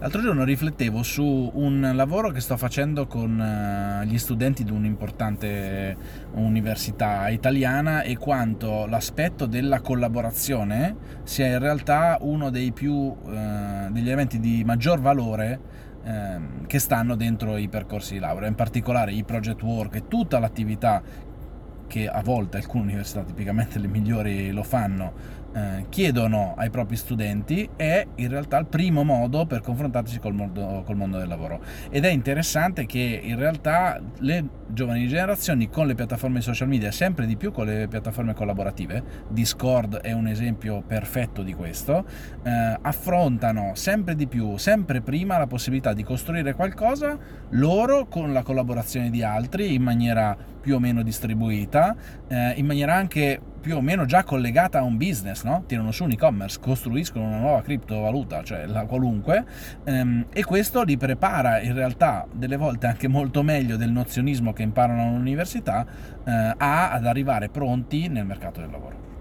L'altro giorno riflettevo su un lavoro che sto facendo con eh, gli studenti di un'importante università italiana e quanto l'aspetto della collaborazione sia in realtà uno più, eh, degli elementi di maggior valore ehm, che stanno dentro i percorsi di laurea, in particolare i project work e tutta l'attività che a volte alcune università, tipicamente le migliori, lo fanno, eh, chiedono ai propri studenti è in realtà il primo modo per confrontarsi col mondo, col mondo del lavoro. Ed è interessante che in realtà le giovani generazioni con le piattaforme social media, sempre di più con le piattaforme collaborative, Discord è un esempio perfetto di questo, eh, affrontano sempre di più, sempre prima la possibilità di costruire qualcosa loro con la collaborazione di altri in maniera più o meno distribuita, eh, in maniera anche più o meno già collegata a un business, no? tirano su un e-commerce, costruiscono una nuova criptovaluta, cioè la qualunque, ehm, e questo li prepara in realtà delle volte anche molto meglio del nozionismo che imparano all'università eh, ad arrivare pronti nel mercato del lavoro.